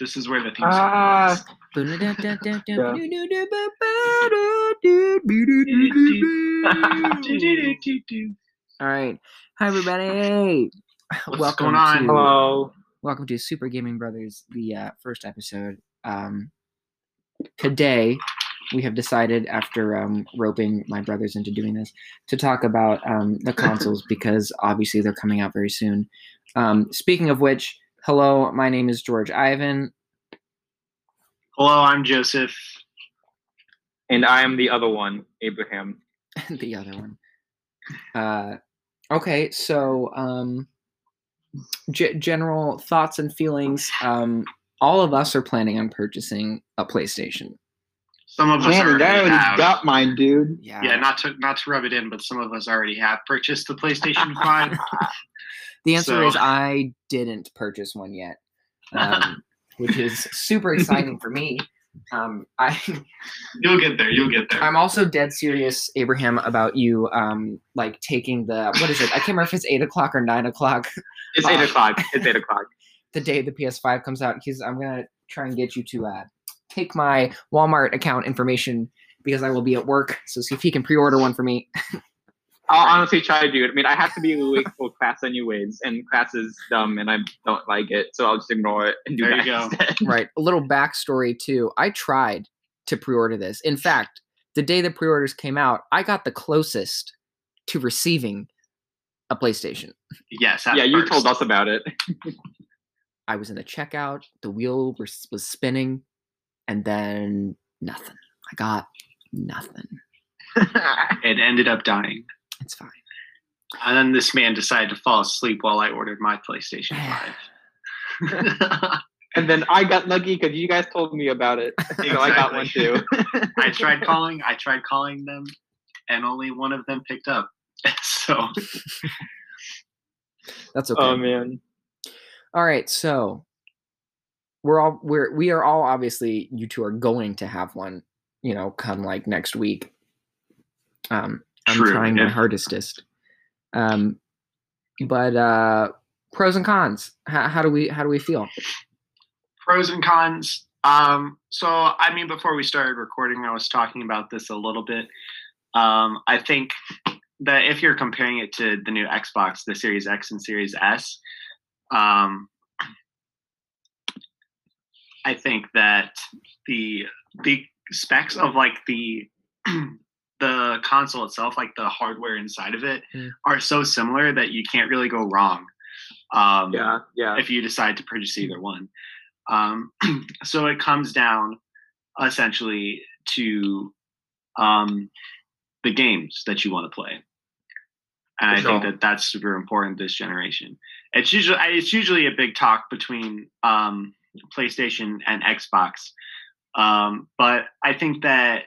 This is where the theme song Ah. is. All right. Hi, everybody. What's welcome going on? To, Hello. Welcome to Super Gaming Brothers, the uh, first episode. Um, today, we have decided, after um, roping my brothers into doing this, to talk about um, the consoles because obviously they're coming out very soon. Um, speaking of which, hello, my name is George Ivan. Hello, I'm Joseph. And I am the other one, Abraham. the other one. Uh, okay, so um, g- general thoughts and feelings. Um, all of us are planning on purchasing a PlayStation. Some of us Man, already I already have. got mine, dude. Yeah. yeah, not to not to rub it in, but some of us already have purchased the PlayStation Five. the answer so- is I didn't purchase one yet, um, which is super exciting for me. Um, I You'll get there. You'll get there. I'm also dead serious, Abraham, about you um like taking the what is it? I can't remember if it's eight o'clock or nine o'clock. It's eight o'clock. It's eight o'clock. the day the PS5 comes out. He's I'm gonna try and get you to uh, take my Walmart account information because I will be at work. So see if he can pre-order one for me. I'll honestly try to do it. I mean, I have to be awake for class anyways, and class is dumb, and I don't like it, so I'll just ignore it and do There that you go. instead. right. A little backstory too. I tried to pre-order this. In fact, the day the pre-orders came out, I got the closest to receiving a PlayStation. yes. at yeah, you told us about it. I was in the checkout, the wheel was, was spinning, and then nothing. I got nothing. It ended up dying, It's fine. and then this man decided to fall asleep while I ordered my PlayStation Five. and then I got lucky because you guys told me about it, so I got one too. I tried calling. I tried calling them, and only one of them picked up. so That's okay. oh man. All right, so we're all we're we are all obviously you two are going to have one, you know, come like next week. Um I'm True, trying my yeah. hardestest. Um but uh pros and cons. How, how do we how do we feel? pros and cons. Um, so I mean, before we started recording, I was talking about this a little bit. Um, I think that if you're comparing it to the new Xbox, the Series X and Series S, um, I think that the the specs of like the the console itself, like the hardware inside of it, Mm. are so similar that you can't really go wrong. Um, Yeah, yeah. if you decide to purchase either one. Um, so it comes down essentially to um, the games that you want to play, and I For think that that's super important this generation. It's usually it's usually a big talk between um, PlayStation and Xbox, um, but I think that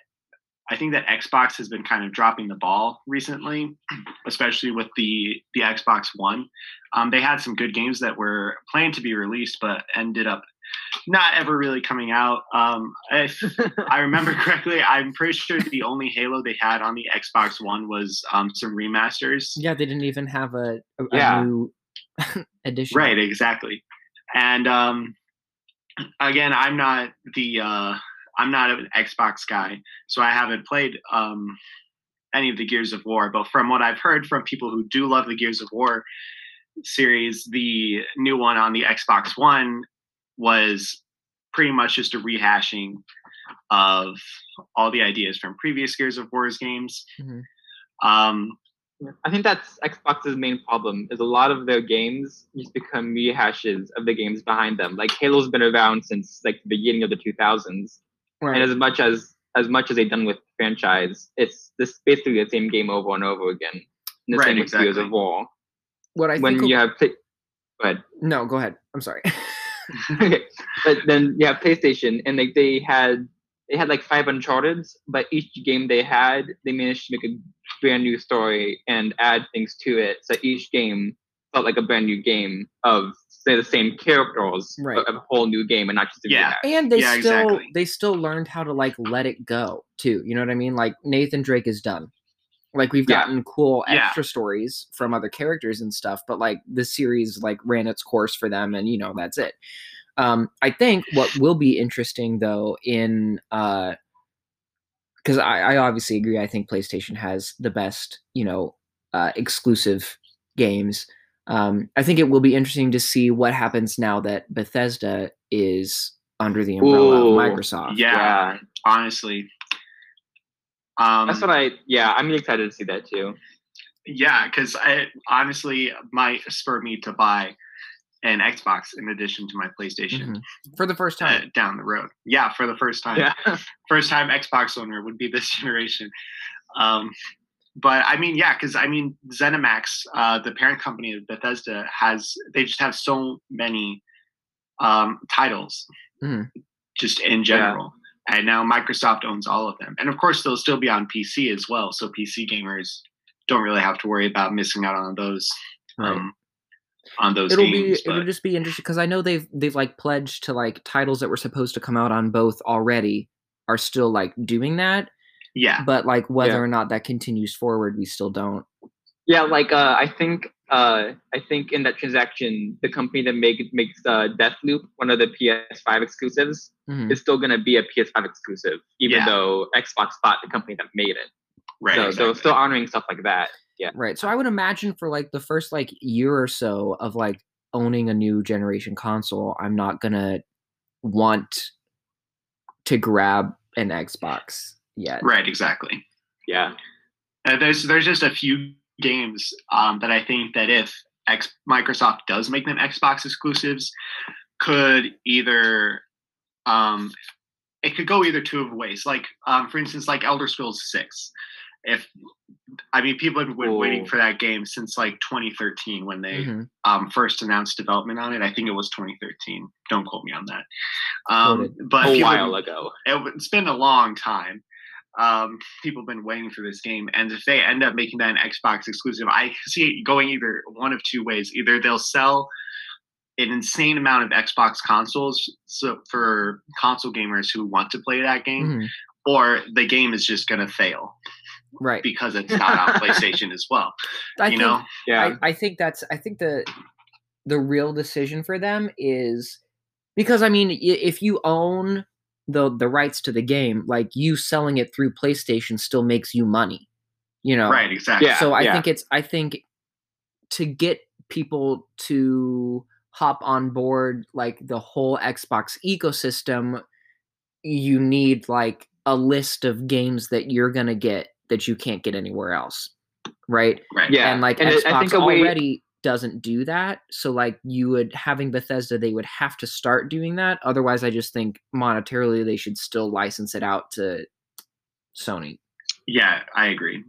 I think that Xbox has been kind of dropping the ball recently, especially with the the Xbox One. Um, they had some good games that were planned to be released, but ended up not ever really coming out. Um, if I remember correctly, I'm pretty sure the only Halo they had on the Xbox One was um, some remasters. Yeah, they didn't even have a, a, Yeah. new edition. Right, exactly. And um, again, I'm not the uh, I'm not an Xbox guy, so I haven't played um, any of the Gears of War. But from what I've heard from people who do love the Gears of War series, the new one on the Xbox One was pretty much just a rehashing of all the ideas from previous Gears of War's games. Mhm. Um, I think that's Xbox's main problem is a lot of their games just become rehashes of the games behind them. Like Halo's been around since like the beginning of the 2000s, Right. and as much as as much as they've done with the franchise, it's this basically the same game over and over again. And the Right, same with Gears of War. what I when think you have play- but No, go ahead. I'm sorry. okay, but then you have PlayStation, and like they had they had like five Uncharted's, but each game they had, they managed to make a brand new story and add things to it. So each game felt like a brand new game of say the same characters, Right. but a whole new game, and not just a Yeah. rehash. and they Yeah, still exactly. they still learned how to like let it go too you know what i mean like nathan drake is done like we've Yeah. gotten cool Yeah. extra stories from other characters and stuff but like the series like ran its course for them and you know that's it Um, I think what will be interesting though in uh, because I, I obviously agree. I think PlayStation has the best, you know, uh, exclusive games. Um, I think it will be interesting to see what happens now that Bethesda is under the umbrella Ooh, of Microsoft. Yeah, Yeah. honestly. Um, That's what I. Yeah, I'm excited to see that too. Yeah, because I honestly might spur me to buy an Xbox in addition to my PlayStation Mhm. For the first uh, time. down the road. Yeah, for the first time. Yeah. First time Xbox owner would be this generation. Um, but I mean, yeah, because I mean, ZeniMax, uh, the parent company of Bethesda, has they just have so many um, titles, Mhm. just in general. And now Microsoft owns all of them, and of course they'll still be on PC as well. So PC gamers don't really have to worry about missing out on those Right. um, on those it'll games. be it'll just be interesting because I know they've they've like pledged to like titles that were supposed to come out on both already are still like doing that, yeah, but like whether Yeah. or not that continues forward, we still don't. Yeah, like uh, I think uh, I think in that transaction, the company that make makes uh, Deathloop one of the PS5 exclusives Mhm. is still going to be a PS5 exclusive, even Yeah. though Xbox bought the company that made it. right. so they're exactly. still honoring stuff like that. Yeah. Right. So I would imagine for like the first like year or so of like owning a new generation console, I'm not gonna want to grab an Xbox yet. right, exactly. Yeah, Uh, there's there's just a few games um, that I think that if X, Microsoft does make them Xbox exclusives, could either um, it could go either two of ways. Like um, for instance, like Elder Scrolls Six. If I mean, people have been waiting for that game since like 2013 when they Mhm. um, first announced development on it. I think it was 2013. Don't quote me on that. Um, but a people- while ago. it, it's been a long time. Um, people have been waiting for this game, and if they end up making that an Xbox exclusive, I see it going either one of two ways. Either they'll sell an insane amount of Xbox consoles so for console gamers who want to play that game, Mhm. or the game is just going to fail Right. because it's not on PlayStation as well. I you think know, Yeah, I, I think that's I think the the real decision for them is because I mean if you own the the rights to the game, like you selling it through PlayStation still makes you money. You know. right? Exactly. Yeah. so I think it's I think to get people to hop on board like the whole Xbox ecosystem, you need like a list of games that you're gonna get that you can't get anywhere else. Right? Right. yeah, and like and Xbox I think a way, already doesn't do that. So like you would having Bethesda, they would have to start doing that. Otherwise, I just think monetarily they should still license it out to Sony. Yeah, I agree.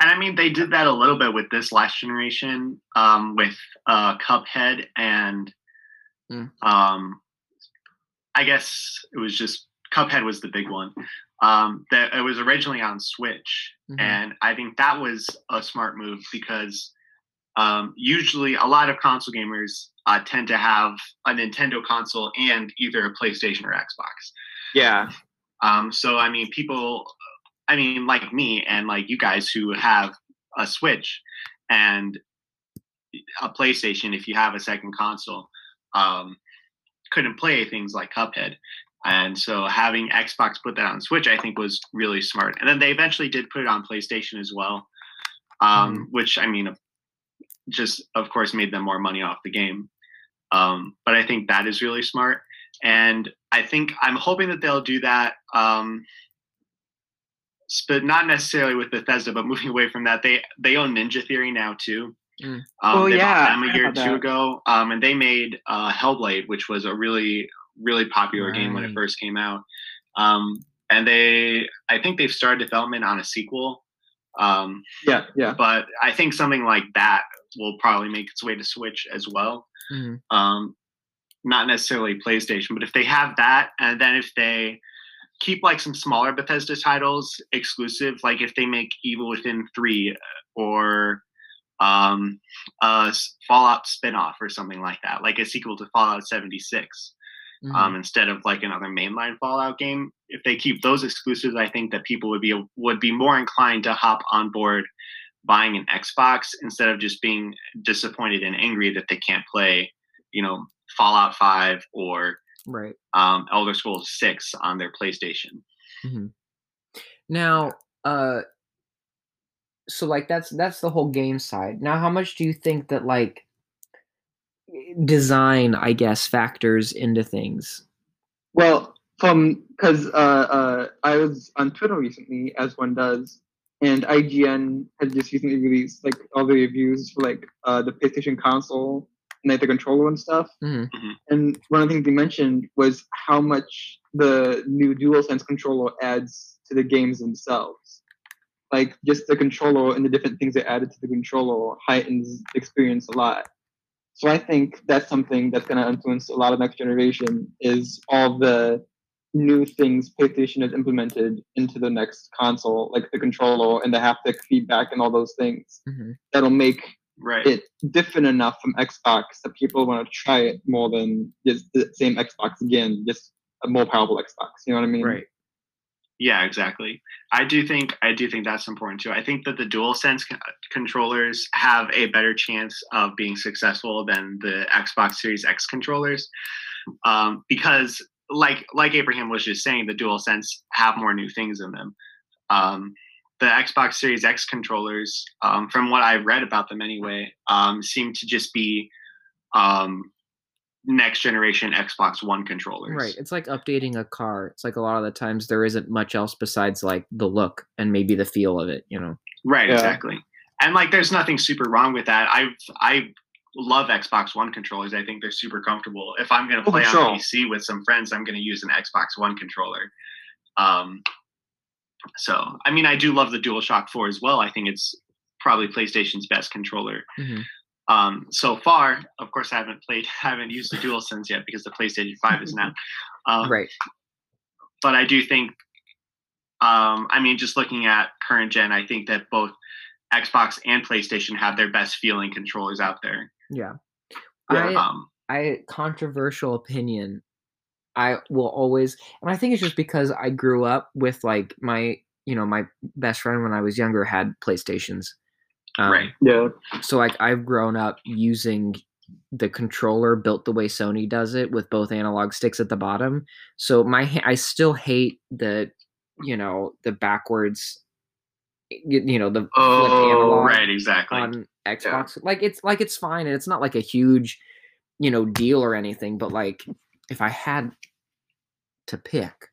And I mean, they did that a little bit with this last generation, um, with uh, Cuphead and, Mm. um, I guess it was just Cuphead was the big one. Um, that it was originally on Switch, Mhm. and I think that was a smart move because um, usually a lot of console gamers uh, tend to have a Nintendo console and either a PlayStation or Xbox. yeah, Um, so I mean, people, I mean, like me and like you guys who have a Switch and a PlayStation, if you have a second console, um, couldn't play things like Cuphead. And so having Xbox put that on Switch, I think was really smart. And then they eventually did put it on PlayStation as well, um, which I mean, just of course made them more money off the game. Um, but I think that is really smart. And I think I'm hoping that they'll do that. Um, but not necessarily with Bethesda, but moving away from that, they they own Ninja Theory now too. Mm. Um, Oh, they yeah, them I a heard year or two that. ago, um, and they made uh, Hellblade, which was a really really popular game when it first came out. Um, and they, I think they've started development on a sequel. Um, yeah, yeah. but I think something like that will probably make its way to Switch as well. Mhm. Um, not necessarily PlayStation, but if they have that, and then if they keep like some smaller Bethesda titles exclusive, like if they make Evil Within three or um, a Fallout spinoff or something like that, like a sequel to Fallout seventy six Mhm. um, instead of like another mainline Fallout game. If they keep those exclusives, I think that people would be would be more inclined to hop on board buying an Xbox instead of just being disappointed and angry that they can't play, you know, Fallout Five or Right. um, Elder Scrolls Six on their PlayStation. hmm Now, uh, so like that's that's the whole game side. Now, how much do you think that like design, I guess, factors into things? Well, from because uh, uh, I was on Twitter recently, as one does, and IGN had just recently released like all the reviews for like uh, the PlayStation console and like the controller and stuff. Mhm. And one of the things they mentioned was how much the new DualSense controller adds to the games themselves. Like just the controller and the different things they added to the controller heightens the experience a lot. So I think that's something that's going to influence a lot of next generation is all the new things PlayStation has implemented into the next console, like the controller and the haptic feedback and all those things. Mhm. That'll make Right. it different enough from Xbox that people want to try it more than just the same Xbox again, just a more powerful Xbox. You know what I mean? Right. Yeah, exactly. I do think I do think that's important too. I think that the DualSense c- controllers have a better chance of being successful than the Xbox Series X controllers, um, because like like Abraham was just saying, the Dual Sense have more new things in them. Um, the Xbox Series X controllers, um, from what I've read about them anyway, um, seem to just be um, next generation Xbox One controllers. Right. It's like updating a car. It's like a lot of the times there isn't much else besides like the look and maybe the feel of it, you know. Right, Yeah. exactly. And like there's nothing super wrong with that. I've I love Xbox One controllers. I think they're super comfortable. If I'm going to Oh, play for on. PC with some friends, I'm going to use an Xbox One controller. Um so, I mean, I do love the DualShock 4 as well. I think it's probably PlayStation's best controller. Mhm. Um so far, of course I haven't played I haven't used the DualSense yet because the PlayStation 5 is now. Um, Right. but I do think, um, I mean, just looking at current gen, I think that both Xbox and PlayStation have their best feeling controllers out there. Yeah. Yeah. I Um, I controversial opinion. I will always, and I think it's just because I grew up with like my, you know, my best friend when I was younger had PlayStations. Um, right. Yeah. So like I've grown up using the controller built the way Sony does it with both analog sticks at the bottom. So my ha- I still hate the, you know, the backwards, you, you know, the flipped Oh, analog Right. Exactly. on Xbox. Like it's like it's fine and it's not like a huge, you know, deal or anything. But like if I had to pick,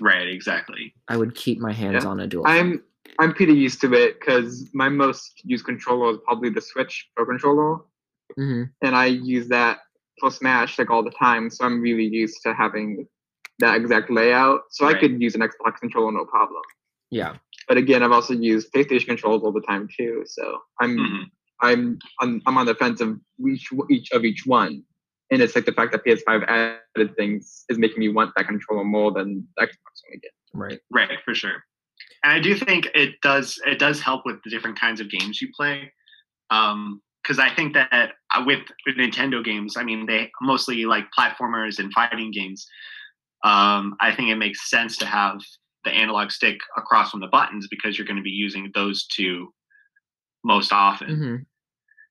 right. Exactly. I would keep my hands Yeah. on a dual. I'm I'm pretty used to it because my most used controller is probably the Switch Pro controller, hmm and I use that for Smash like all the time. So I'm really used to having that exact layout. So I could use an Xbox controller no problem. Yeah. But again, I've also used PlayStation controls all the time too. So I'm Mhm. I'm on, I'm on the fence of each each of each one, and it's like the fact that PS5 added things is making me want that controller more than the Xbox one again. Right. Right. For sure. And I do think it does. It does help with the different kinds of games you play. Um, because I think that uh, with, with Nintendo games, I mean, they mostly like platformers and fighting games. Um, I think it makes sense to have the analog stick across from the buttons because you're going to be using those two most often. hmm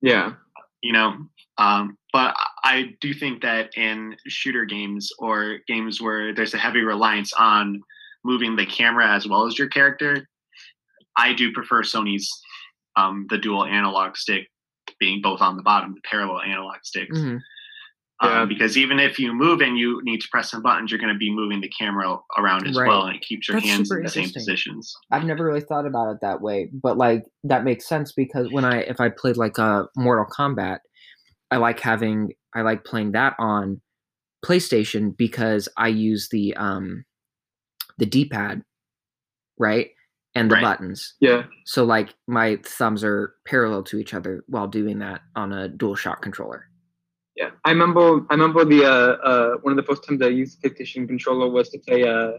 Yeah, You know, um, but I do think that in shooter games or games where there's a heavy reliance on moving the camera as well as your character, I do prefer Sony's um, the dual analog stick being both on the bottom, the parallel analog sticks. hmm Yeah. Um, because even if you move and you need to press some buttons, you're going to be moving the camera around as Right. well, and it keeps your That's hands in the same positions. I've never really thought about it that way, but like that makes sense because when I if I played like a Mortal Kombat, I like having I like playing that on PlayStation because I use the um the D-pad, right? And the Right. buttons. yeah. So like my thumbs are parallel to each other while doing that on a dual DualShock controller. Yeah, I remember. I remember the uh, uh, one of the first times I used PlayStation controller was to play uh,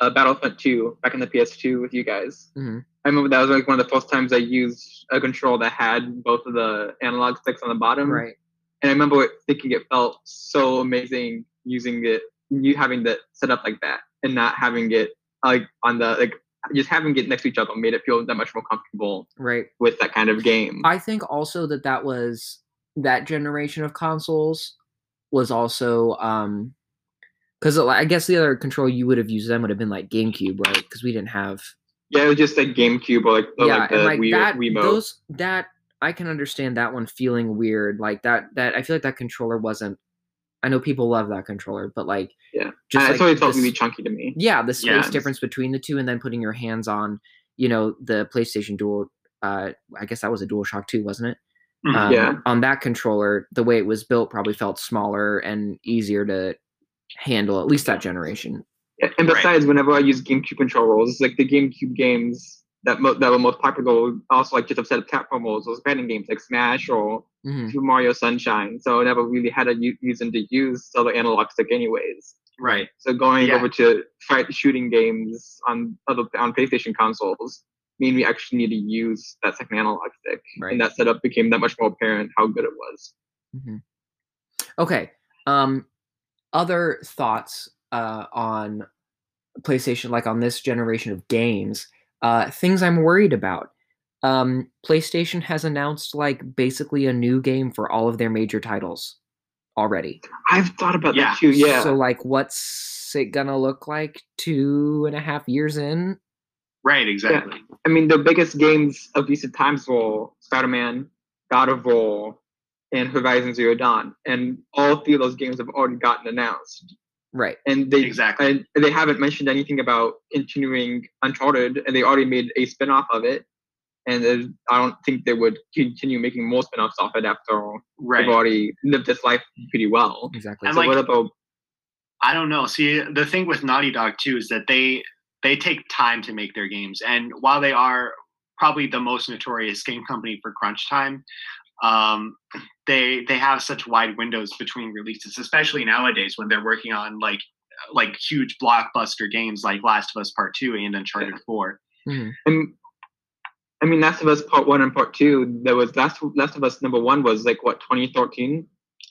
uh, Battlefront 2 back in the PS2 with you guys. Mhm. I remember that was like one of the first times I used a controller that had both of the analog sticks on the bottom. Right. And I remember it- thinking it felt so amazing using it, you having it set up like that, and not having it like on the like just having it next to each other made it feel that much more comfortable Right. with that kind of game. I think also that that was that generation of consoles was also um because I guess the other control you would have used then would have been like GameCube, right? Because we didn't have Yeah, it was just like GameCube or like, or yeah, like the like Wii, that Wiimote. those that I can understand that one feeling weird. Like that that I feel like that controller wasn't. I know people love that controller, but like Yeah. just I like thought it felt really chunky to me. yeah, the space Yeah. difference between the two, and then putting your hands on, you know, the PlayStation Dual. Uh, I guess that was a Dual Shock 2, wasn't it? Um, Yeah. On that controller, the way it was built probably felt smaller and easier to handle, at least that generation. Yeah, And Right. besides, whenever I use GameCube controllers, like the GameCube games that mo- that were most popular, also like just a set of platform roles, those fighting games like Smash or Mhm. Super Mario Sunshine. So I never really had a u- reason to use other analog stick, anyways. Right. So going Yeah. over to fight shooting games on other on PlayStation consoles mean we actually need to use that second analog stick, Right. and that setup became that much more apparent how good it was. Mhm. Okay. Um, other thoughts uh, on PlayStation, like on this generation of games, uh, things I'm worried about. Um, PlayStation has announced like basically a new game for all of their major titles already. I've thought about Yeah. that too. Yeah, So like, what's it gonna look like two and a half years in? Right. Exactly. I mean the biggest games of recent times were Spider-Man, God of War, and Horizon Zero Dawn, and all three of those games have already gotten announced. Right. and they Exactly. and they haven't mentioned anything about continuing Uncharted, and they already made a spin-off of it. And I don't think they would continue making more spin-offs off it after Right. they've already lived this life pretty well. Exactly. And so like- what about I don't know. See, the thing with Naughty Dog too is that they they take time to make their games, and while they are probably the most notorious game company for crunch time, um, they they have such wide windows between releases, especially nowadays when they're working on like like huge blockbuster games like Last of Us Part Two and Uncharted Four. Mhm. and I mean Last of Us Part One and Part Two. There was Last Last of Us number one was like what 2013.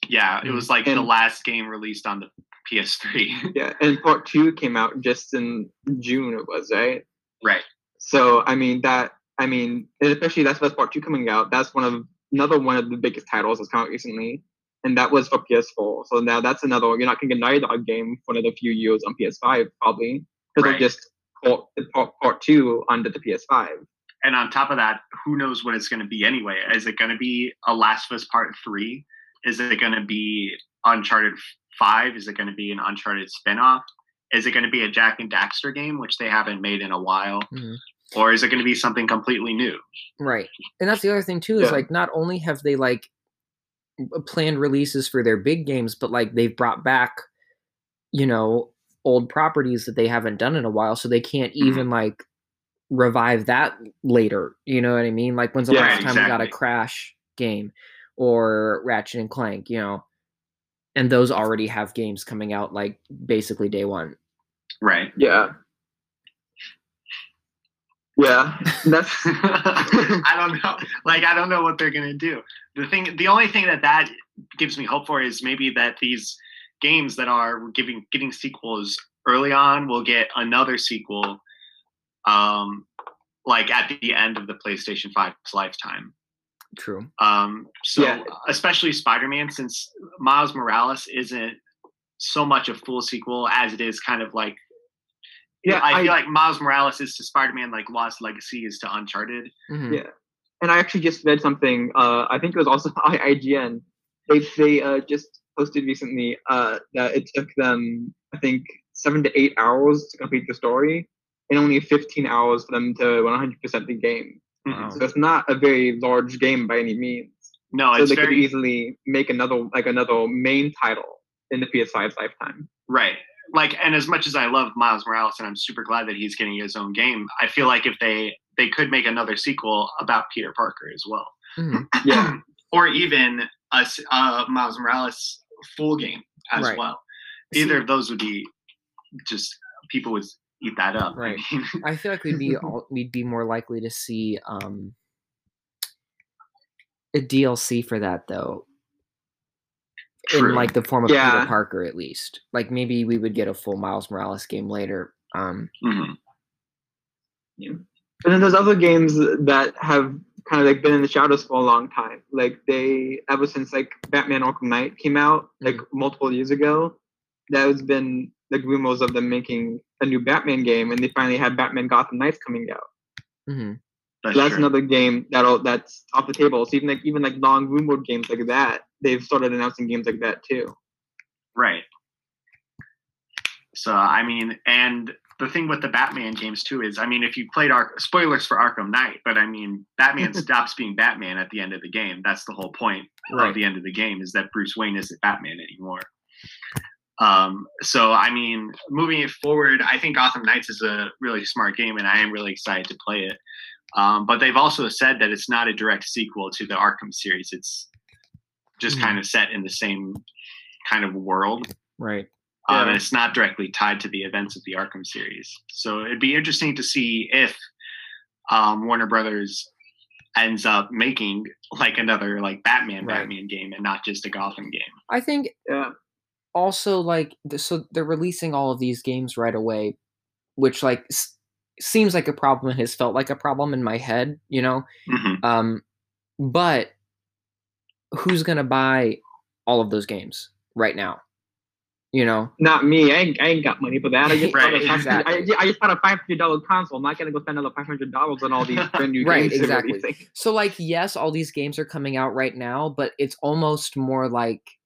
Yeah, it mm. was like the last game released on the PS3. Yeah, and Part Two came out just in June. It was right. right. So I mean that I mean and especially that's Us Part Two coming out. That's one of another one of the biggest titles that's come out recently, and that was for PS4. So now that's another. One, you're not gonna get a Naughty Dog game for another few years on PS5 probably because Right. they'll just port, port part two onto the PS5. and on top of that, who knows what it's going to be anyway? Is it going to be a Last of Us Part Three? Is it going to be Uncharted Five? Is it going to be an Uncharted spinoff? Is it going to be a Jak and Daxter game, which they haven't made in a while, Mhm. or is it going to be something completely new? Right. And that's the other thing too is Yeah. like not only have they like planned releases for their big games, but like they've brought back, you know, old properties that they haven't done in a while, so they can't Mhm. even like revive that later. You know what I mean? Like when's the Yeah, last time we got a. Crash game or Ratchet and Clank? You know, and those already have games coming out like basically day one. Right. Yeah. Yeah, that's I don't know. Like I don't know what they're gonna do. The thing, the only thing that that gives me hope for is maybe that these games that are giving getting sequels early on will get another sequel, um, like at the end of the PlayStation 5's lifetime. True. Um, so Yeah. especially Spider-Man, since Miles Morales isn't so much a full sequel as it is kind of like yeah. I, I, feel like Miles Morales is to Spider-Man like Lost Legacy is to Uncharted. Mhm. Yeah. and I actually just read something. Uh, I think it was also on IGN. They they uh, just posted recently uh, that it took them I think seven to eight hours to complete the story, and only 15 hours for them to 100% the game. Wow. So it's not a very large game by any means. No, so it's they could very easily make another like another main title in the PS5's lifetime. right. Like, and as much as I love Miles Morales, and I'm super glad that he's getting his own game, I feel like if they they could make another sequel about Peter Parker as well, Mhm. Yeah. or even a uh, Miles Morales full game as Right. well. See- Either of those would be just people would eat that up. I Right. mean, I feel like we'd be all, we'd be more likely to see um a DLC for that though. True. In like the form of Yeah. Peter Parker at least. Like maybe we would get a full Miles Morales game later. Um mhm. And then there's other games that have kind of like been in the shadows for a long time. Like they ever since like Batman Arkham Knight came out like multiple years ago, there's been like rumors of them making a new Batman game, and they finally had Batman Gotham Knights coming out. hmm That's, So that's another game that'll that's off the table. So even like even like long rumored games like that, they've started announcing games like that too. Right. So I mean, and the thing with the Batman games too is, I mean, if you played Ark, spoilers for Arkham Knight, but I mean, Batman stops being Batman at the end of the game. That's the whole point Right. of the end of the game is that Bruce Wayne isn't Batman anymore. Um, so I mean, moving it forward, I think Gotham Knights is a really smart game, and I am really excited to play it. Um, but they've also said that it's not a direct sequel to the Arkham series. It's just Mhm. kind of set in the same kind of world. Right. Um, Yeah. and it's not directly tied to the events of the Arkham series. So it'd be interesting to see if um, Warner Brothers ends up making like another like Batman Right. Batman game and not just a Gotham game. I think Yeah. Also like so they're releasing all of these games right away, which like s- seems like a problem and has felt like a problem in my head. You know. Mhm. Um, but who's gonna buy all of those games right now? You know. Not me. I ain't, I ain't got money for that. I just Right, bought a exactly. I, I just bought a five hundred dollar console. I'm not gonna go spend another five hundred dollars on all these brand new Right, games. exactly. So like yes, all these games are coming out right now, but it's almost more like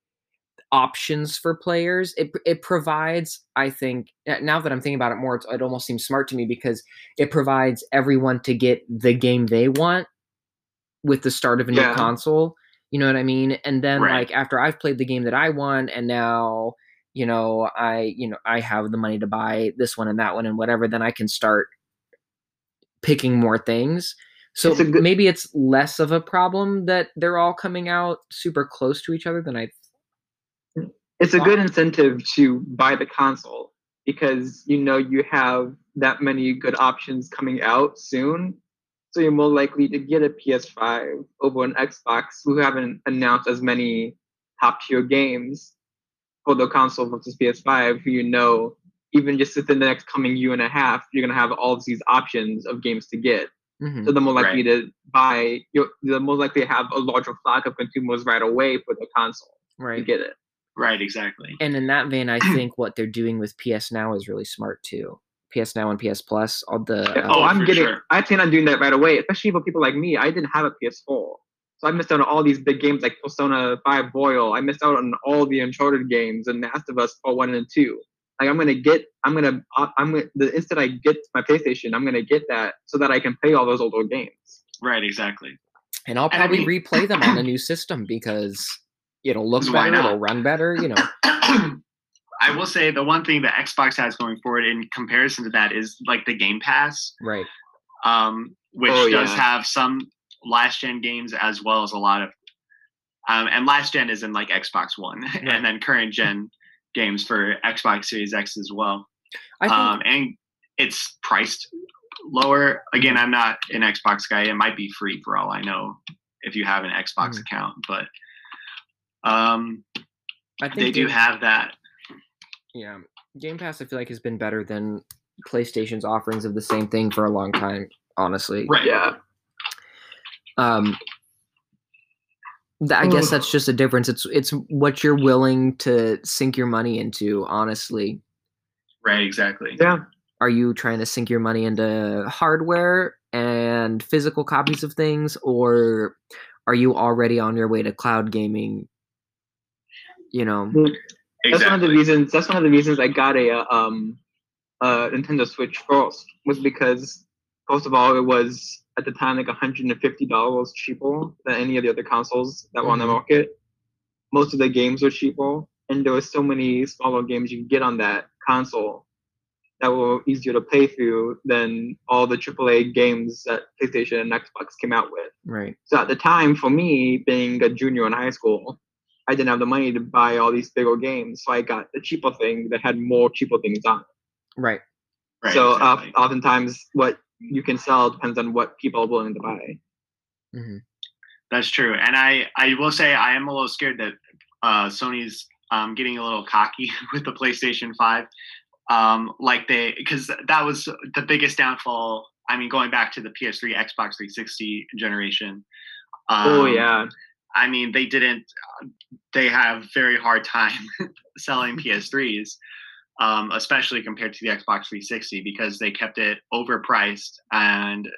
options for players. It it provides, I think, now that I'm thinking about it more, it's, it almost seems smart to me because it provides everyone to get the game they want with the start of a new Yeah. console. You know what I mean? And then Right. like after I've played the game that I want, and now you know I you know I have the money to buy this one and that one and whatever, then I can start picking more things. So It's good- maybe it's less of a problem that they're all coming out super close to each other than I. It's a Wow. good incentive to buy the console because you know you have that many good options coming out soon. So you're more likely to get a PS5 over an Xbox who haven't announced as many top tier games for the console versus PS5, who you know even just within the next coming year and a half, you're gonna have all of these options of games to get. Mhm. So the more likely to buy, you're the more likely to have a larger flock of consumers right away for the console right. to get it. Right, exactly. And in that vein, I think what they're doing with PS Now is really smart too. PS Now and PS Plus, all the uh, oh, I'm getting. sure. I plan on doing that right away, especially for people like me. I didn't have a PS4, so I missed out on all these big games like Persona 5 Royal. I missed out on all the Uncharted games and Last of Us Part One and Two. Like I'm gonna get. I'm gonna. uh, I'm gonna. The instant I get my PlayStation, I'm gonna get that so that I can play all those old, old games. Right, exactly. and I'll and I probably mean- replay them on a new system because it'll look better, it'll run better. You know. I will say the one thing that Xbox has going forward in comparison to that is like the Game Pass, Right. um, which Oh, does yeah. have some last gen games as well as a lot of, um, and last gen is in like Xbox One, and then current gen games for Xbox Series X as well. I think um, and it's priced lower. Again, Mm-hmm. I'm not an Xbox guy. It might be free for all I know if you have an Xbox Mhm. account, but um, I think they do Game- have that. Yeah, Game Pass I feel like has been better than PlayStation's offerings of the same thing for a long time. Honestly, Right. Yeah. um th- i guess that's just a difference it's it's what you're willing to sink your money into honestly Right. Exactly. Yeah. are you trying to sink your money into hardware and physical copies of things or are you already on your way to cloud gaming you know That's one of the reasons. That's one of the reasons I got a uh, um uh Nintendo Switch first was because first of all it was at the time like 150 dollars cheaper than any of the other consoles that were on the Mhm. market. Most of the games were cheaper, and there were so many smaller games you could get on that console that were easier to play through than all the AAA games that PlayStation and Xbox came out with. right So at the time, for me, being a junior in high school, I didn't have the money to buy all these bigger games, so I got the cheaper thing that had more cheaper things on. it. right Right. so uh, oftentimes, what you can sell depends on what people are willing to buy. hmm That's true. And I, I will say I am a little scared that uh, Sony's um, getting a little cocky with the PlayStation 5. Um, like they, because that was the biggest downfall, I mean, going back to the PS3, Xbox 360 generation. oh um, yeah, I mean, they didn't. They have very hard time selling PS3s, um, especially compared to the Xbox 360, because they kept it overpriced and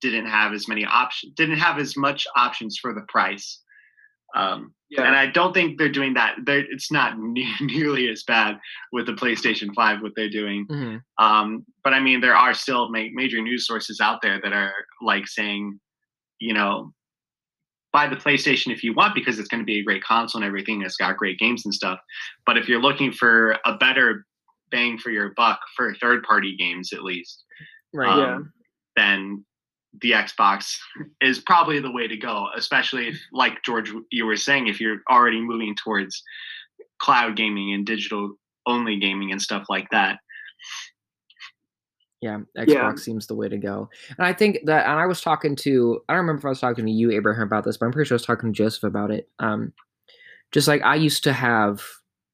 didn't have as many options. Didn't have as much options for the price. Um, yeah. And I don't think they're doing that. They're, it's not ne- nearly as bad with the PlayStation 5 what they're doing. hmm Um, but I mean, there are still ma- major news sources out there that are like saying, you know, buy the PlayStation if you want because it's going to be a great console and everything. It's got great games and stuff. But if you're looking for a better bang for your buck for third party games, at least, Right. Yeah. um, then the Xbox is probably the way to go, especially if, like George, you were saying, if you're already moving towards cloud gaming and digital only gaming and stuff like that. Yeah, Xbox Yeah. seems the way to go. And I think that, and I was talking to, I don't remember if I was talking to you, Abraham, about this, but I'm pretty sure I was talking to Joseph about it. Um, just like I used to have,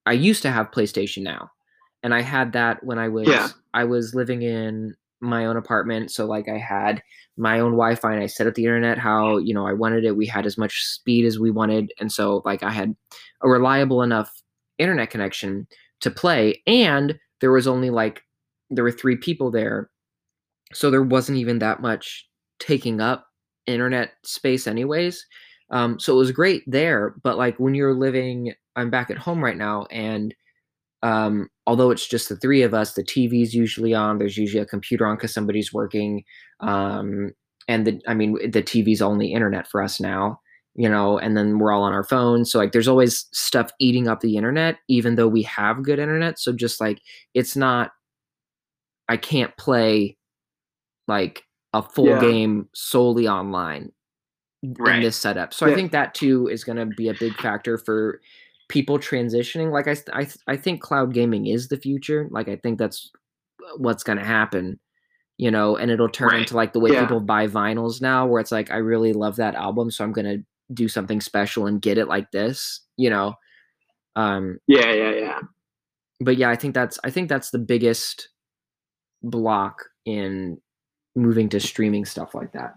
I used to have PlayStation Now, and I had that when I was, Yeah. I was living in my own apartment. So like I had my own Wi-Fi, and I set up the internet how you know I wanted it. We had as much speed as we wanted, and so like I had a reliable enough internet connection to play, and there was only like there were three people there so there wasn't even that much taking up internet space anyways um, so it was great there but like when you're living i'm back at home right now and um, although it's just the three of us the tv's usually on there's usually a computer on because somebody's working um, and the i mean the tv's only internet for us now you know and then we're all on our phones so like there's always stuff eating up the internet even though we have good internet so just like it's not I can't play like a full Yeah. game solely online in this setup. So I think that too is going to be a big factor for people transitioning. Like I, I, I think cloud gaming is the future. Like I think that's what's going to happen, you know, and it'll turn Right. into like the way Yeah. people buy vinyls now, where it's like I really love that album, so I'm going to do something special and get it like this, you know. Um, yeah, yeah, yeah. but yeah, I think that's I think that's the biggest block in moving to streaming stuff like that.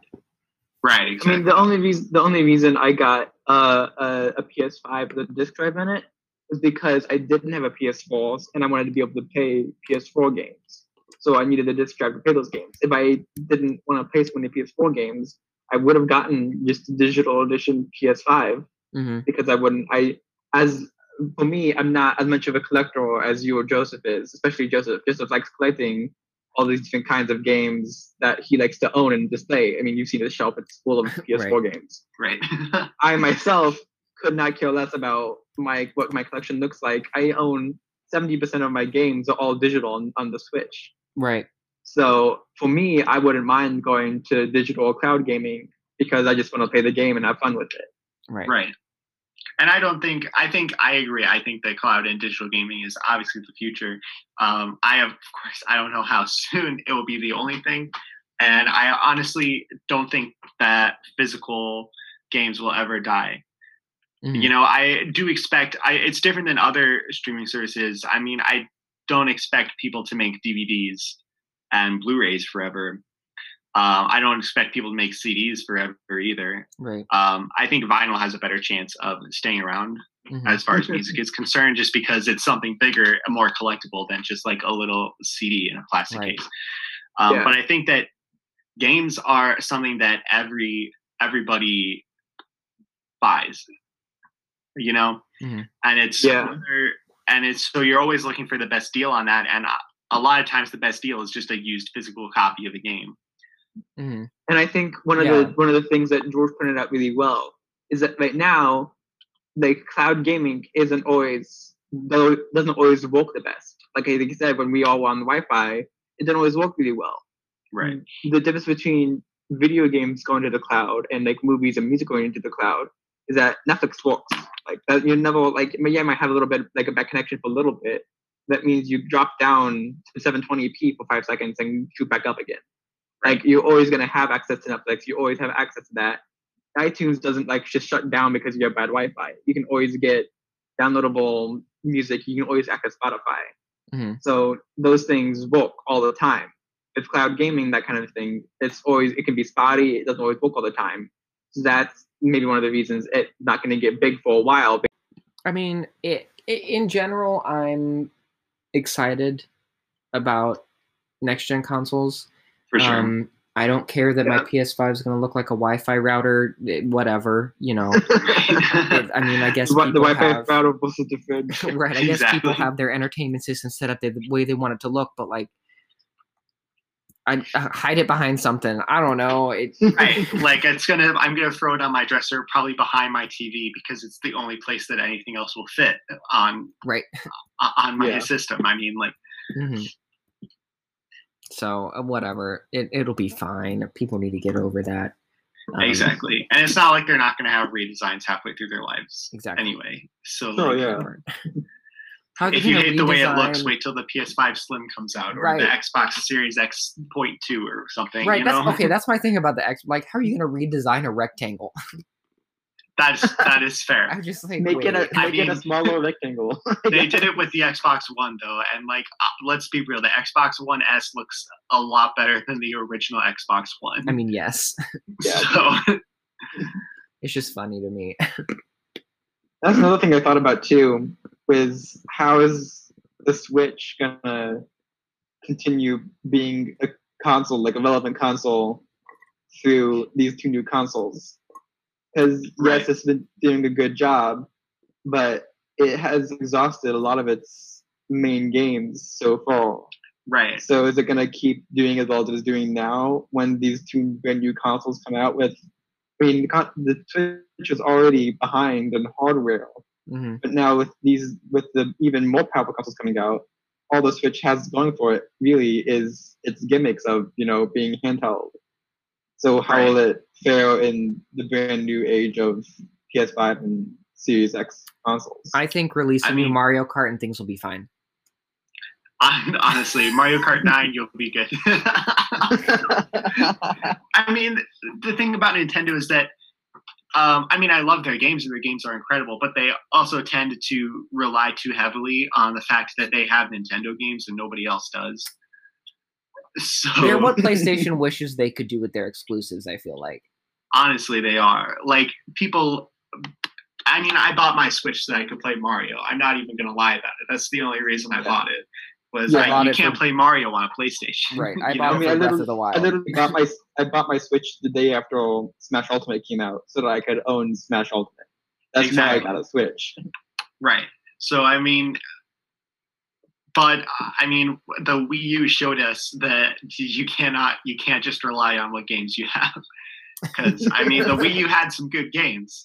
Right. I Exactly. mean, the only reason the only reason I got uh, a, a PS5 with a disc drive in it was because I didn't have a PS4 and I wanted to be able to play PS4 games. So I needed a disc drive to play those games. If I didn't want to play so many PS4 games, I would have gotten just a digital edition PS5 hmm because I wouldn't. I as for me, I'm not as much of a collector as you or Joseph is, especially Joseph. Joseph likes collecting all these different kinds of games that he likes to own and display. I mean, you've seen the shelf; it's full of PS4 games. right. I myself could not care less about my what my collection looks like. I own 70% of my games are all digital on, on the Switch. Right. So for me, I wouldn't mind going to digital or cloud gaming because I just want to play the game and have fun with it. Right. right. And I don't think I think I agree. I think that cloud and digital gaming is obviously the future. Um, I have, of course, I don't know how soon it will be the only thing, and I honestly don't think that physical games will ever die. Mhm. you know i do expect i it's different than other streaming services i mean i don't expect people to make dvds and blu-rays forever um, i don't expect people to make cds forever either Right. um, i think vinyl has a better chance of staying around Mhm. as far as music is concerned just because it's something bigger and more collectible than just like a little cd in a plastic Right. case um, Yeah. but i think that games are something that every everybody buys you know Mhm. and it's Yeah. whether- and it's so you're always looking for the best deal on that and a- a lot of times the best deal is just a used physical copy of the game Mhm. And I think one of Yeah. the one of the things that George pointed out really well is that right now, like cloud gaming isn't always doesn't always work the best. Like I think you said, when we all were on Wi-Fi, it didn't always work really well. right The difference between video games going to the cloud and like movies and music going into the cloud is that Netflix works. Like that you never like yeah, it might have a little bit like a bad connection for a little bit. That means you drop down to 720p for five seconds and shoot back up again. Like you're always gonna have access to Netflix. You always have access to that. iTunes doesn't like just shut down because you have bad Wi-Fi. You can always get downloadable music. You can always access Spotify. Mhm. So those things work all the time. with cloud gaming, that kind of thing, it's always it can be spotty. It doesn't always work all the time. So that's maybe one of the reasons it's not going to get big for a while. I mean, it, it in general, I'm excited about next gen consoles. For sure. Um, I don't care that my PS5 is going to look like a Wi-Fi router, eh, whatever. You know, I mean, I guess The, the Wi-Fi have, router versus the fridge. right. I guess people have their entertainment system set up the way they want it to look, but like, I uh, hide it behind something. I don't know. It, right like it's gonna i'm gonna throw it on my dresser probably behind my tv because it's the only place that anything else will fit on right. on my Yeah. system i mean like Mhm. So uh, whatever, it it'll be fine. People need to get over that. Um, exactly and it's not like they're not gonna have redesigns halfway through their lives Exactly. anyway so Oh, like, yeah. How if you you gonna hate the way it looks wait till the ps5 slim comes out or Right. the xbox series x point two or something right. you That's know okay. That's my thing about the X. Like, how are you gonna redesign a rectangle? that's that is fair I'm just like, make it a wait. I make it a smaller rectangle. they did it with the Xbox One though, and like uh, let's be real, the Xbox One S looks a lot better than the original Xbox One. I mean, yes. Yeah. so It's just funny to me. That's another thing I thought about too. Was how is the Switch gonna continue being a console, like a relevant console, through these two new consoles? Because Right. yes, it's been doing a good job, but it has exhausted a lot of its main games so far. right, So is it gonna keep doing as well as it's doing now when these two brand new consoles come out with? I mean, the con- the Switch is already behind in hardware, hmm but now with these, with the even more powerful consoles coming out, all the Switch has going for it really is its gimmicks of you know being handheld. So how will it fare in the brand new age of PS5 and Series X consoles? I think release a I new mean- Mario Kart and things will be fine. Hon- honestly, Mario Kart Nine, you'll be good. I mean, the thing about Nintendo is that, um, I mean, I love their games and their games are incredible, but they also tend to rely too heavily on the fact that they have Nintendo games and nobody else does. So They're what PlayStation wishes they could do with their exclusives. I feel like. honestly, they are like people. I mean, I bought my Switch so that I could play Mario. I'm not even gonna lie about it. That's the only reason I Yeah. bought it. Was Yeah, I I, bought you it can't for- play Mario on a PlayStation. Right. I you bought know? I mean, it I for Breath literally- of the I literally got my I bought my Switch the day after Smash Ultimate came out, so that I could own Smash Ultimate. That's Exactly. why I got a Switch. Right. So I mean, but I mean, the Wii U showed us that you cannot, you can't just rely on what games you have. Because I mean, the Wii U had some good games.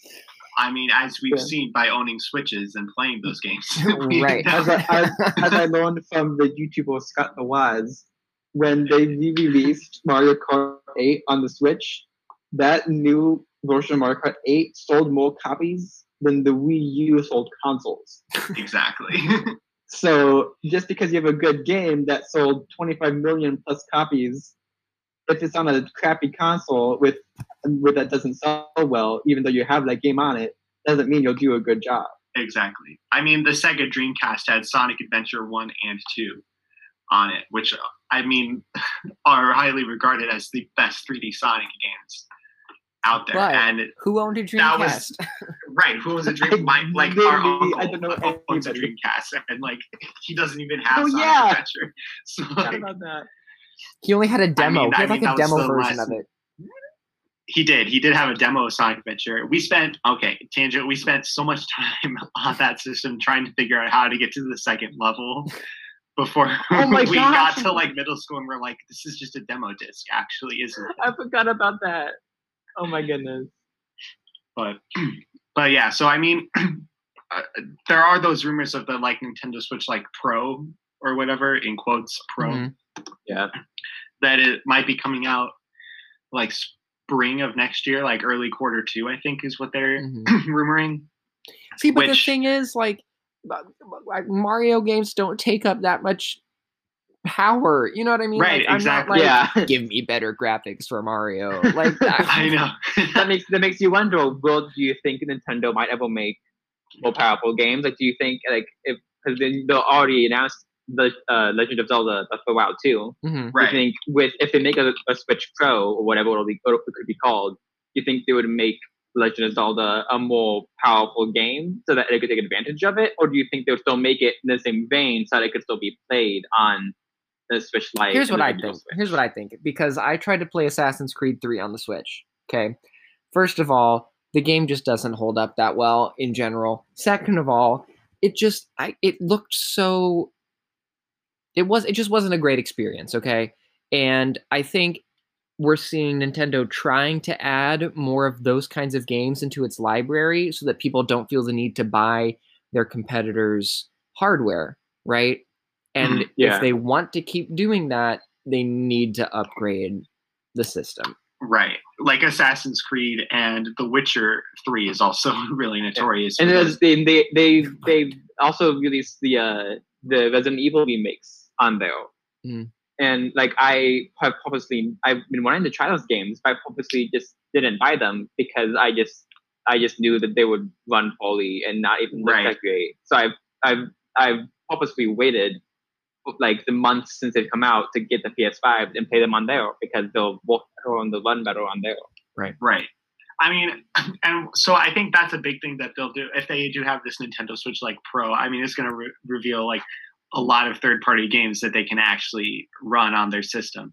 I mean, as we've Yeah. seen by owning Switches and playing those games. Right. As I, as, as I learned from the YouTuber Scott the Woz, when they re-released Mario Kart 8 on the Switch, that new version of Mario Kart 8 sold more copies than the Wii U sold consoles. exactly. So just because you have a good game that sold 25 million plus copies, if it's on a crappy console with with that doesn't sell well, even though you have that game on it, doesn't mean you'll do a good job. exactly. I mean, the Sega Dreamcast had Sonic Adventure 1 and 2 on it, which I mean are highly regarded as the best 3D Sonic games out there. But- and Who owned a Dreamcast? That was- Right, who owns a dream? My, like our uncle I don't know owns a. Dreamcast, and like he doesn't even have Oh, Sonic yeah. Adventure. So like, about that. he only had a demo. mean- he I had like mean, a demo version last- of it. he did. He did have a demo of Sonic Adventure. We spent okay, tangent. We spent so much time on that system trying to figure out how to get to the second level before Oh my we gosh. got to like middle school, and we're like, this is just a demo disc, actually, isn't it? I forgot about that. Oh my goodness. but but yeah so i mean uh, there are those rumors of the like nintendo switch like pro or whatever in quotes pro Mhm. Yeah. that it might be coming out like spring of next year like early quarter two i think is what they're Mhm. rumoring See, but the thing is, like, uh, like Mario games don't take up that much power. You know what I mean? Right, Like, I'm exactly. Not, like, yeah. Give me better graphics for Mario. Like that. i know that makes that makes you wonder. Will do you think Nintendo might ever make more powerful games? Like, do you think like if because they they already announced the uh, Legend of Zelda Breath of the Wild 2. Mhm. I Right. think with if they make a, a Switch Pro or whatever it'll be, it could be called, do you think they would make Legend of Zelda a more powerful game so that they could take advantage of it, or do you think they would still make it in the same vein so that it could still be played on the Switch Lite? Here's what I think. Switch? Here's what I think. Because I tried to play Assassin's Creed 3 on the Switch. Okay. First of all, the game just doesn't hold up that well in general. Second of all, it just I it looked so it was it just wasn't a great experience, okay? And I think we're seeing Nintendo trying to add more of those kinds of games into its library so that people don't feel the need to buy their competitors' hardware, right? And Yeah. if they want to keep doing that, they need to upgrade the system. Right. Like Assassin's Creed and The Witcher 3 is also really notorious. and they they they they also released the uh the Resident Evil remakes on there. Mm. And like I have purposely I've been wanting to try those games, but I purposely just didn't buy them because I just I just knew that they would run poorly and not even look Right. that great. So I've I've I've purposely waited like the months since they've come out to get the PS5 and play them on there because they'll work better and they'll run better on there. Right. Right. I mean, and so I think that's a big thing that they'll do if they do have this Nintendo Switch like Pro. I mean, it's going to re- reveal like a lot of third-party games that they can actually run on their system,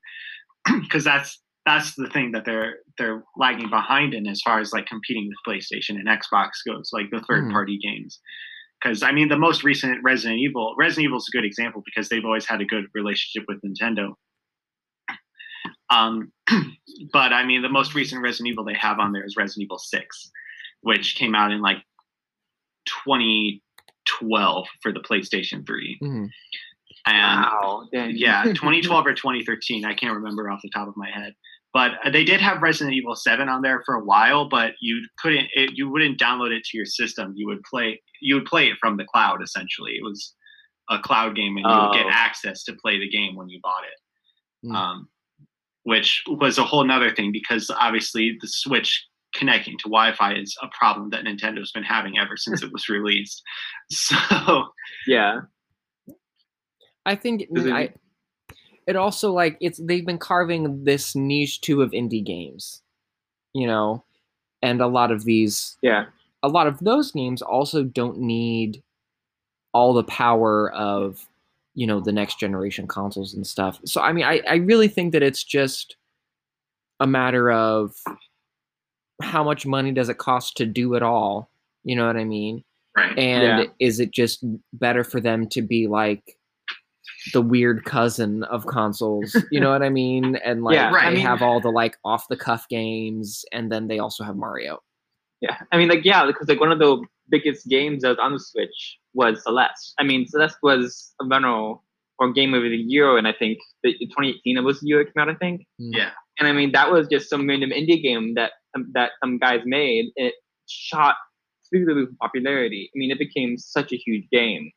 because that's that's the thing that they're they're lagging behind in as far as like competing with PlayStation and Xbox goes, like the hmm. third-party games. Because I mean, the most recent Resident Evil, Resident Evil is a good example because they've always had a good relationship with Nintendo. Um, but I mean, the most recent Resident Evil they have on there is Resident Evil 6, which came out in like 2012 for the PlayStation 3. Mhm. And wow. Yeah, 2012 or 2013, I can't remember off the top of my head. But uh, they did have Resident Evil 7 on there for a while, but you couldn't, it, you wouldn't download it to your system. You would play, you would play it from the cloud essentially. It was a cloud game, and you would get Oh. access to play the game when you bought it Mm. um, which was a whole nother thing because obviously the Switch connecting to Wi-Fi is a problem that Nintendo's been having ever since it was released. So yeah. I think I, it also like it's they've been carving this niche too of indie games, you know, and a lot of these Yeah. a lot of those games also don't need all the power of you know the next generation consoles and stuff. So i mean i, I really think that it's just a matter of how much money does it cost to do it all? You know what i mean? Right, and Yeah. is it just better for them to be like the weird cousin of consoles you know what i mean and like Yeah, right. they I mean- have all the like off the cuff games and then they also have mario Yeah, I mean, like, yeah, because like one of the biggest games that was on the Switch was Celeste. I mean, Celeste was a runner or game of the year, and I think the 2018 it was the year it came out. I think, yeah, and I mean that was just some random indie game that um, that some guys made. It shot through the roof popularity. I mean, it became such a huge game.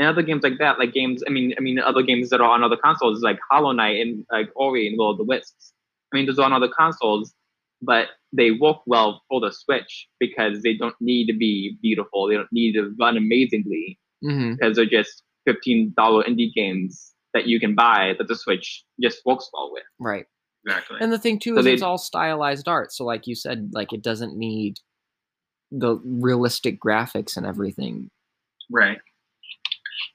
And other games like that, like games, I mean, I mean, other games that are on other consoles, like Hollow Knight and like Ori and Will of the Wisps. I mean, those are on other consoles, but they work well for the Switch because they don't need to be beautiful. They don't need to run amazingly hmm because they're just fifteen dollar indie games that you can buy that the Switch just works well with. right exactly. And the thing too So is it's all stylized art. So like you said, like it doesn't need the realistic graphics and everything. Right.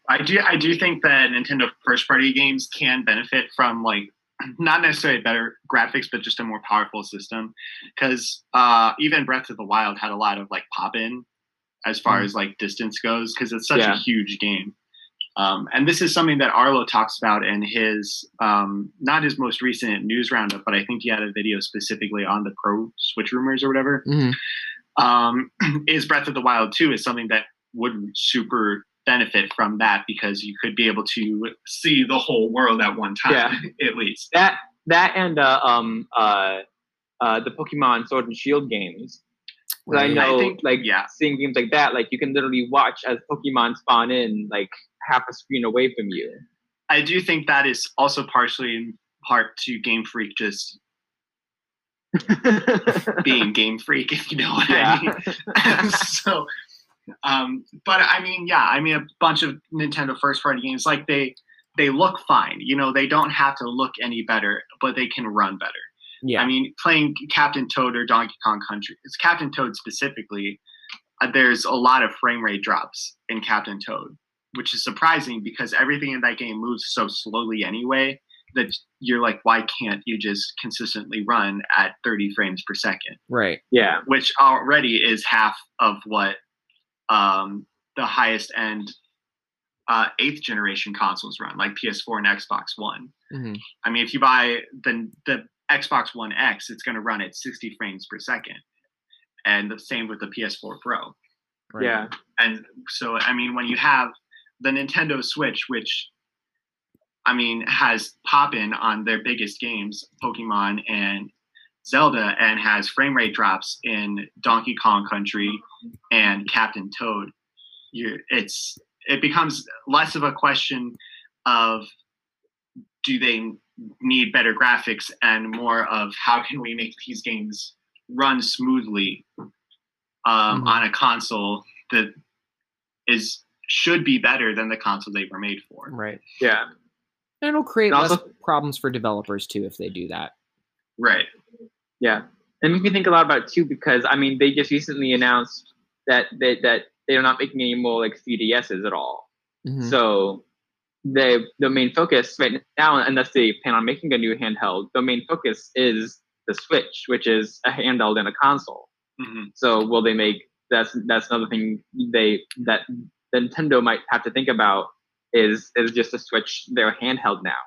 I do I do think that Nintendo first party games can benefit from like not necessarily better graphics, but just a more powerful system. Because uh, even Breath of the Wild had a lot of like pop in as far Mhm. as like distance goes, because it's such Yeah. a huge game. Um, and this is something that Arlo talks about in his um, not his most recent news roundup, but I think he had a video specifically on the Pro Switch rumors or whatever Mhm. um, is Breath of the Wild 2 is something that would super benefit from that because you could be able to see the whole world at one time, Yeah. at least. That that and uh, um uh, uh the Pokemon Sword and Shield games. 'Cause I know, I think- like yeah. seeing games like that, like you can literally watch as Pokemon spawn in like half a screen away from you. I do think that is also partially in part to Game Freak just being Game Freak, if you know what I mean. so Um, but I mean, yeah, I mean, a bunch of Nintendo first party games, like they they look fine. You know, they don't have to look any better, but they can run better. Yeah. I mean, playing Captain Toad or Donkey Kong Country, it's Captain Toad specifically. Uh, there's a lot of frame rate drops in Captain Toad, which is surprising because everything in that game moves so slowly anyway that you're like, why can't you just consistently run at 30 frames per second? right. Yeah. Which already is half of what um, the highest end uh, eighth generation consoles run, like PS4 and Xbox One. Mhm. I mean, if you buy the the Xbox One X, it's going to run at 60 frames per second, and the same with the PS4 Pro. Right. Yeah. And so, I mean, when you have the Nintendo Switch, which I mean has pop-in on their biggest games, Pokemon and Zelda, and has frame rate drops in Donkey Kong Country and Captain Toad, you it's it becomes less of a question of do they need better graphics and more of how can we make these games run smoothly um, Mhm. on a console that is should be better than the console they were made for. Right. Yeah. And it'll create And less problems for developers too if they do that. Right. Yeah. And make me think a lot about it too because I mean they just recently announced that they, that they're not making any more like 3DSs at all. Mhm. So the the main focus right now, unless they plan on making a new handheld, the main focus is the Switch, which is a handheld and a console. hmm So will they make that's that's another thing they that Nintendo might have to think about is is just a switch their handheld now.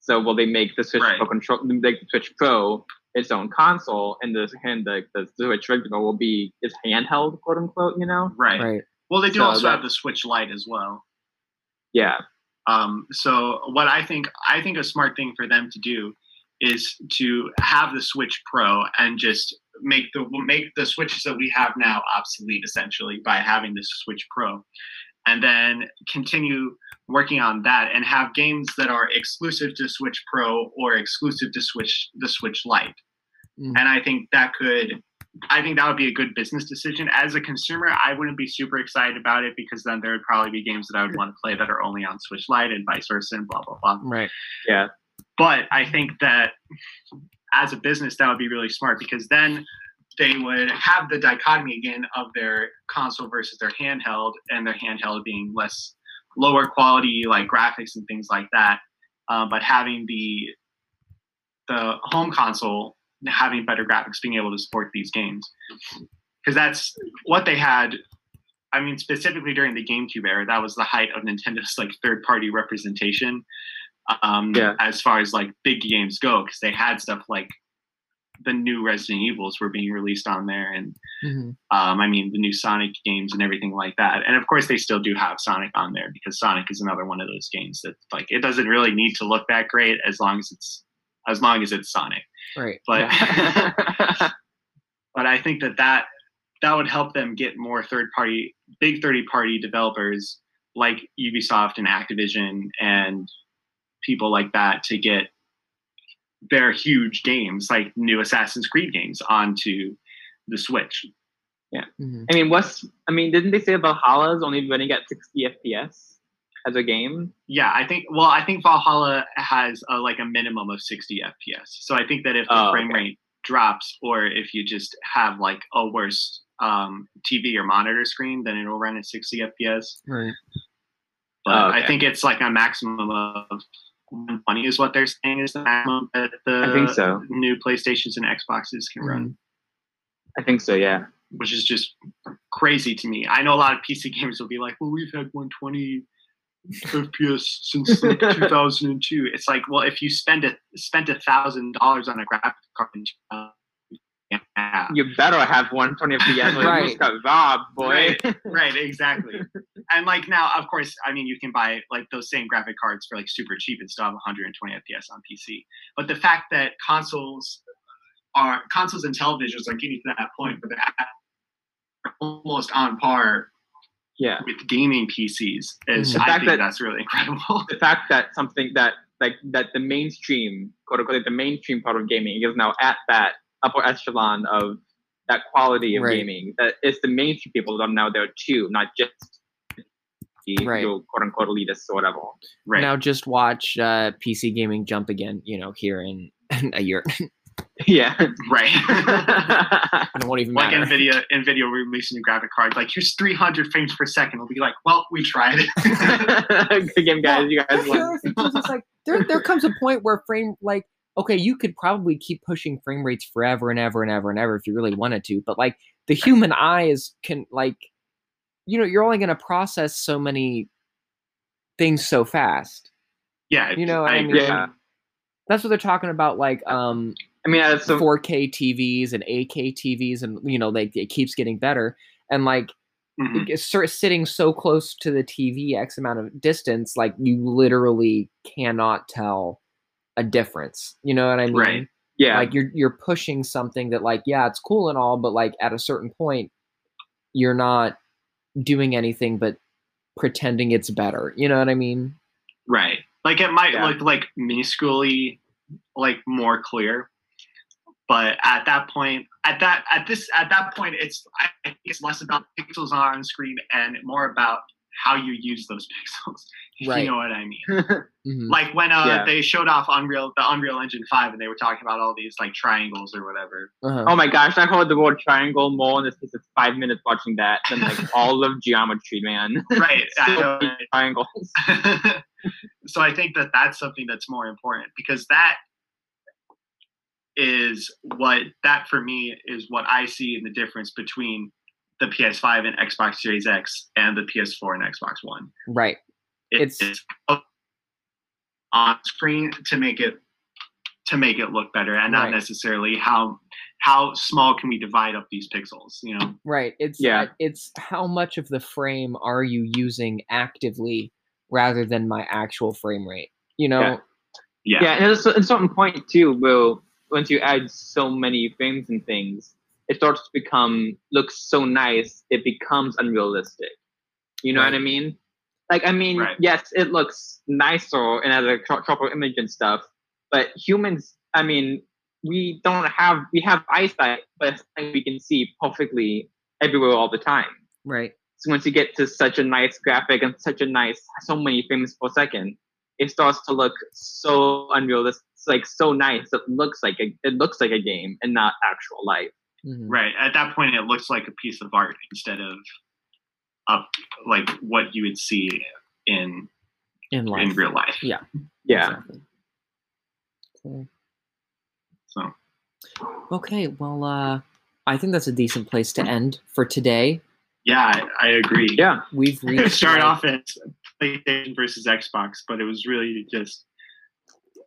So will they make the Switch Right. Pro control make the Switch Pro its own console and the hand the, the Switch regular will be its handheld quote unquote, you know? Right. Right. Well, they do So also that- have the Switch Lite as well. Yeah. Um, so what I think I think a smart thing for them to do is to have the Switch Pro and just make the make the switches that we have now obsolete essentially by having the Switch Pro, and then continue working on that and have games that are exclusive to Switch Pro or exclusive to Switch the Switch Lite. Mhm. And I think that could I think that would be a good business decision. As a consumer, I wouldn't be super excited about it because then there would probably be games that I would want to play that are only on Switch Lite and vice versa and blah blah blah. Right. Yeah. But I think that as a business, that would be really smart because then they would have the dichotomy again of their console versus their handheld, and their handheld being less lower quality like graphics and things like that. Uh, but having the the home console having better graphics, being able to support these games, because that's what they had. I mean, specifically during the GameCube era, that was the height of Nintendo's like third-party representation um, Yeah. as far as like big games go, because they had stuff like the new Resident Evils were being released on there, and Mhm. um, I mean the new Sonic games and everything like that. And of course, they still do have Sonic on there because Sonic is another one of those games that like it doesn't really need to look that great as long as it's as long as it's Sonic. Right. But but I think that that that would help them get more third party, big third party developers like Ubisoft and Activision and people like that to get their huge games like new Assassin's Creed games onto the Switch. Mhm. I mean, what's I mean, didn't they say Valhalla's only running at 60 FPS as a game? Yeah, I think. Well, I think Valhalla has a, like a minimum of 60 FPS. So I think that if the Oh, frame okay. rate drops, or if you just have like a worse um, TV or monitor screen, then it'll run at 60 FPS. Right. But Oh, I think it's like a maximum of 120 is what they're saying is the maximum that the I think so. new PlayStations and Xboxes can run, Mhm. I think so, yeah. which is just crazy to me. I know a lot of PC gamers will be like, "Well, we've had 120 FPS since like 2002." It's like, well, if you spend a spent a thousand dollars on a graphics card, uh, yeah, You better have 120 FPS Right. just got robbed, boy. Right. right, exactly. and like now, of course, I mean, you can buy like those same graphic cards for like super cheap and still have 120 FPS on PC. But the fact that consoles are consoles and televisions are getting to that point where they're almost on par yeah. with gaming PCs is The I fact think that- that's really incredible. The fact that something that like that the mainstream, quote unquote, the mainstream part of gaming is now at that upper echelon of that quality of Right. gaming. That it's the mainstream people that are now there too, not just the Right. your quote unquote elitists or whatever. Right. Now just watch uh, PC gaming jump again. You know, here in, a year. yeah. right. it won't even like matter. Nvidia, Nvidia releasing a graphic card, like here's 300 frames per second. We'll be like, well, we tried it. Good game, guys. You guys won. other thing, too, is it's like there there comes a point where frame like okay, you could probably keep pushing frame rates forever and ever and ever and ever if you really wanted to, but like the human eyes can like you know, you're only going to process so many things so fast. yeah, You know what I mean? Yeah. That's what they're talking about like um I mean, it's so 4K TVs and 8K TVs and you know, like it keeps getting better and like Mhm. it's sitting so close to the TV X amount of distance, like you literally cannot tell a difference. You know what I mean? Right. yeah. Like you're you're pushing something that like yeah, it's cool and all, but like at a certain point, you're not doing anything but pretending it's better. You know what I mean? Right. Like it might Yeah. look like minusculely like more clear. But at that point, at that at this at that point it's I think it's less about pixels on screen and more about how you use those pixels. If Right. you know what I mean. Mhm. Like when uh Yeah. they showed off Unreal the Unreal Engine 5 and they were talking about all these like triangles or whatever. Uh-huh. oh my gosh, I heard the word triangle more in the space of five minutes watching that than like all of geometry, man. Right. So triangles. so I think that that's something that's more important because that is what that for me is what I see in the difference between the PS5 and Xbox Series X and the PS4 and Xbox One. Right. It's- it's on screen to make it to make it look better and not Right. necessarily how how small can we divide up these pixels you know Right. It's Yeah. uh, it's how much of the frame are you using actively rather than my actual frame rate. You know? Yeah. yeah, Yeah, and there's a, a point too, Will, once you add so many frames and things, it starts to become looks so nice, it becomes unrealistic. You know what I mean? Like, I mean, Right. yes, it looks nicer and has a tro- proper image and stuff, but humans, I mean, we don't have we have eyesight, but it's something we can see perfectly everywhere all the time. Right. So once you get to such a nice graphic and such a nice so many frames per second, it starts to look so unrealistic, it's like so nice. It looks like a it looks like a game and not actual life. Mhm. Right. At that point, it looks like a piece of art instead of up like what you would see in In life. in real life. Yeah. Yeah. Exactly. Okay. So Okay, well, uh, I think that's a decent place to end for today. yeah, I, I agree. Yeah. We've It reached started like- off as PlayStation versus Xbox, but it was really just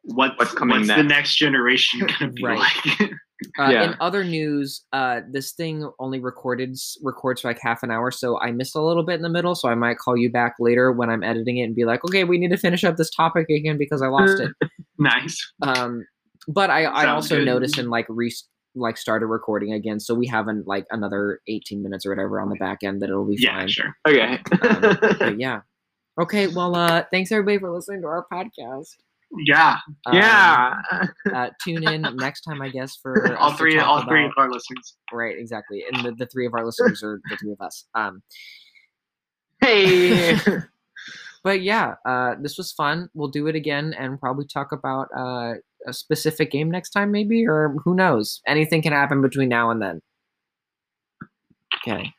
what's, What's coming what's the next? next generation gonna be Right. like? Uh, Yeah. In other news, uh, this thing only recorded records for like half an hour, so I missed a little bit in the middle. So I might call you back later when I'm editing it and be like, "Okay, we need to finish up this topic again because I lost it." nice. Um, but I, I also good. noticed and like re like started recording again, so we have an, like another 18 minutes or whatever on the back end that it'll be Yeah, fine. sure. Okay. Um, but yeah. Okay, well, uh, thanks everybody for listening to our podcast. Yeah, Um, yeah. uh, tune in next time, I guess, for all three, all three of our listeners. Right, exactly. And the, the three of our listeners are the three of us. Um, hey. but yeah, uh, this was fun. We'll do it again and probably talk about uh, a specific game next time, maybe, or who knows? Anything can happen between now and then. Okay.